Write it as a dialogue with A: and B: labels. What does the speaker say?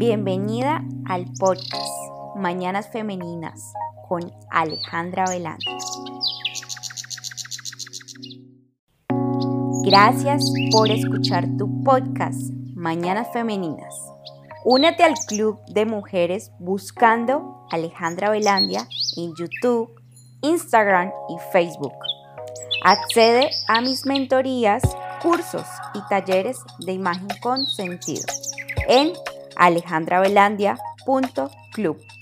A: Bienvenida al podcast Mañanas Femeninas con Alejandra Velandia. Gracias por escuchar tu podcast Mañanas Femeninas. Únete al club de mujeres buscando Alejandra Velandia en YouTube, Instagram y Facebook. Accede a mis mentorías, cursos y talleres de imagen con sentido en alejandravelandia.club.